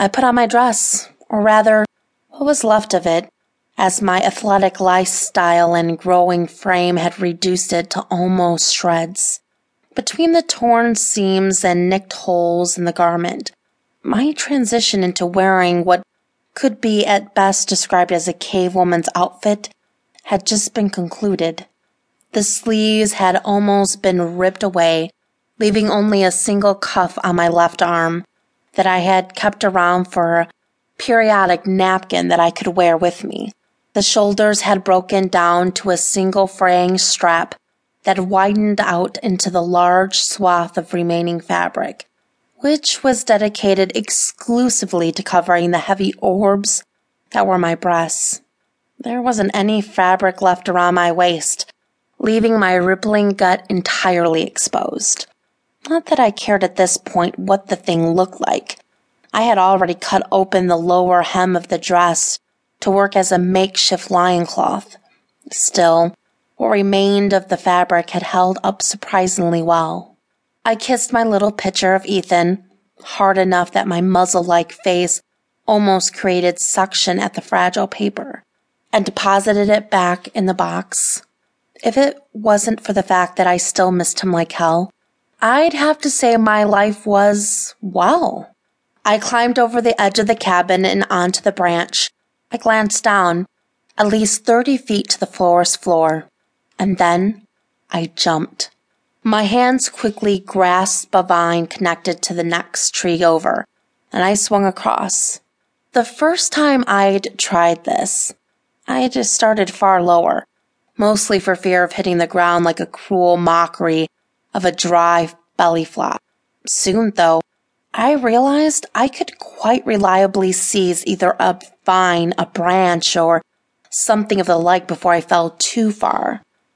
I put on my dress, or rather, what was left of it, as my athletic lifestyle and growing frame had reduced it to almost shreds. Between the torn seams and nicked holes in the garment, my transition into wearing what could be at best described as a cave woman's outfit had just been concluded. The sleeves had almost been ripped away, leaving only a single cuff on my left arm that I had kept around for a periodic napkin that I could wear with me. The shoulders had broken down to a single fraying strap that widened out into the large swath of remaining fabric, which was dedicated exclusively to covering the heavy orbs that were my breasts. There wasn't any fabric left around my waist, leaving my rippling gut entirely exposed. Not that I cared at this point what the thing looked like. I had already cut open the lower hem of the dress to work as a makeshift loincloth. Still, what remained of the fabric had held up surprisingly well. I kissed my little picture of Ethan, hard enough that my muzzle like face almost created suction at the fragile paper, and deposited it back in the box. If it wasn't for the fact that I still missed him like hell, I'd have to say my life was, well. I climbed over the edge of the cabin and onto the branch. I glanced down, at least 30 feet to the forest floor, and then I jumped. My hands quickly grasped a vine connected to the next tree over, and I swung across. The first time I'd tried this, I had just started far lower, mostly for fear of hitting the ground like a cruel mockery of a dry belly flop. Soon, though, I realized I could quite reliably seize either a vine, a branch, or something of the like before I fell too far.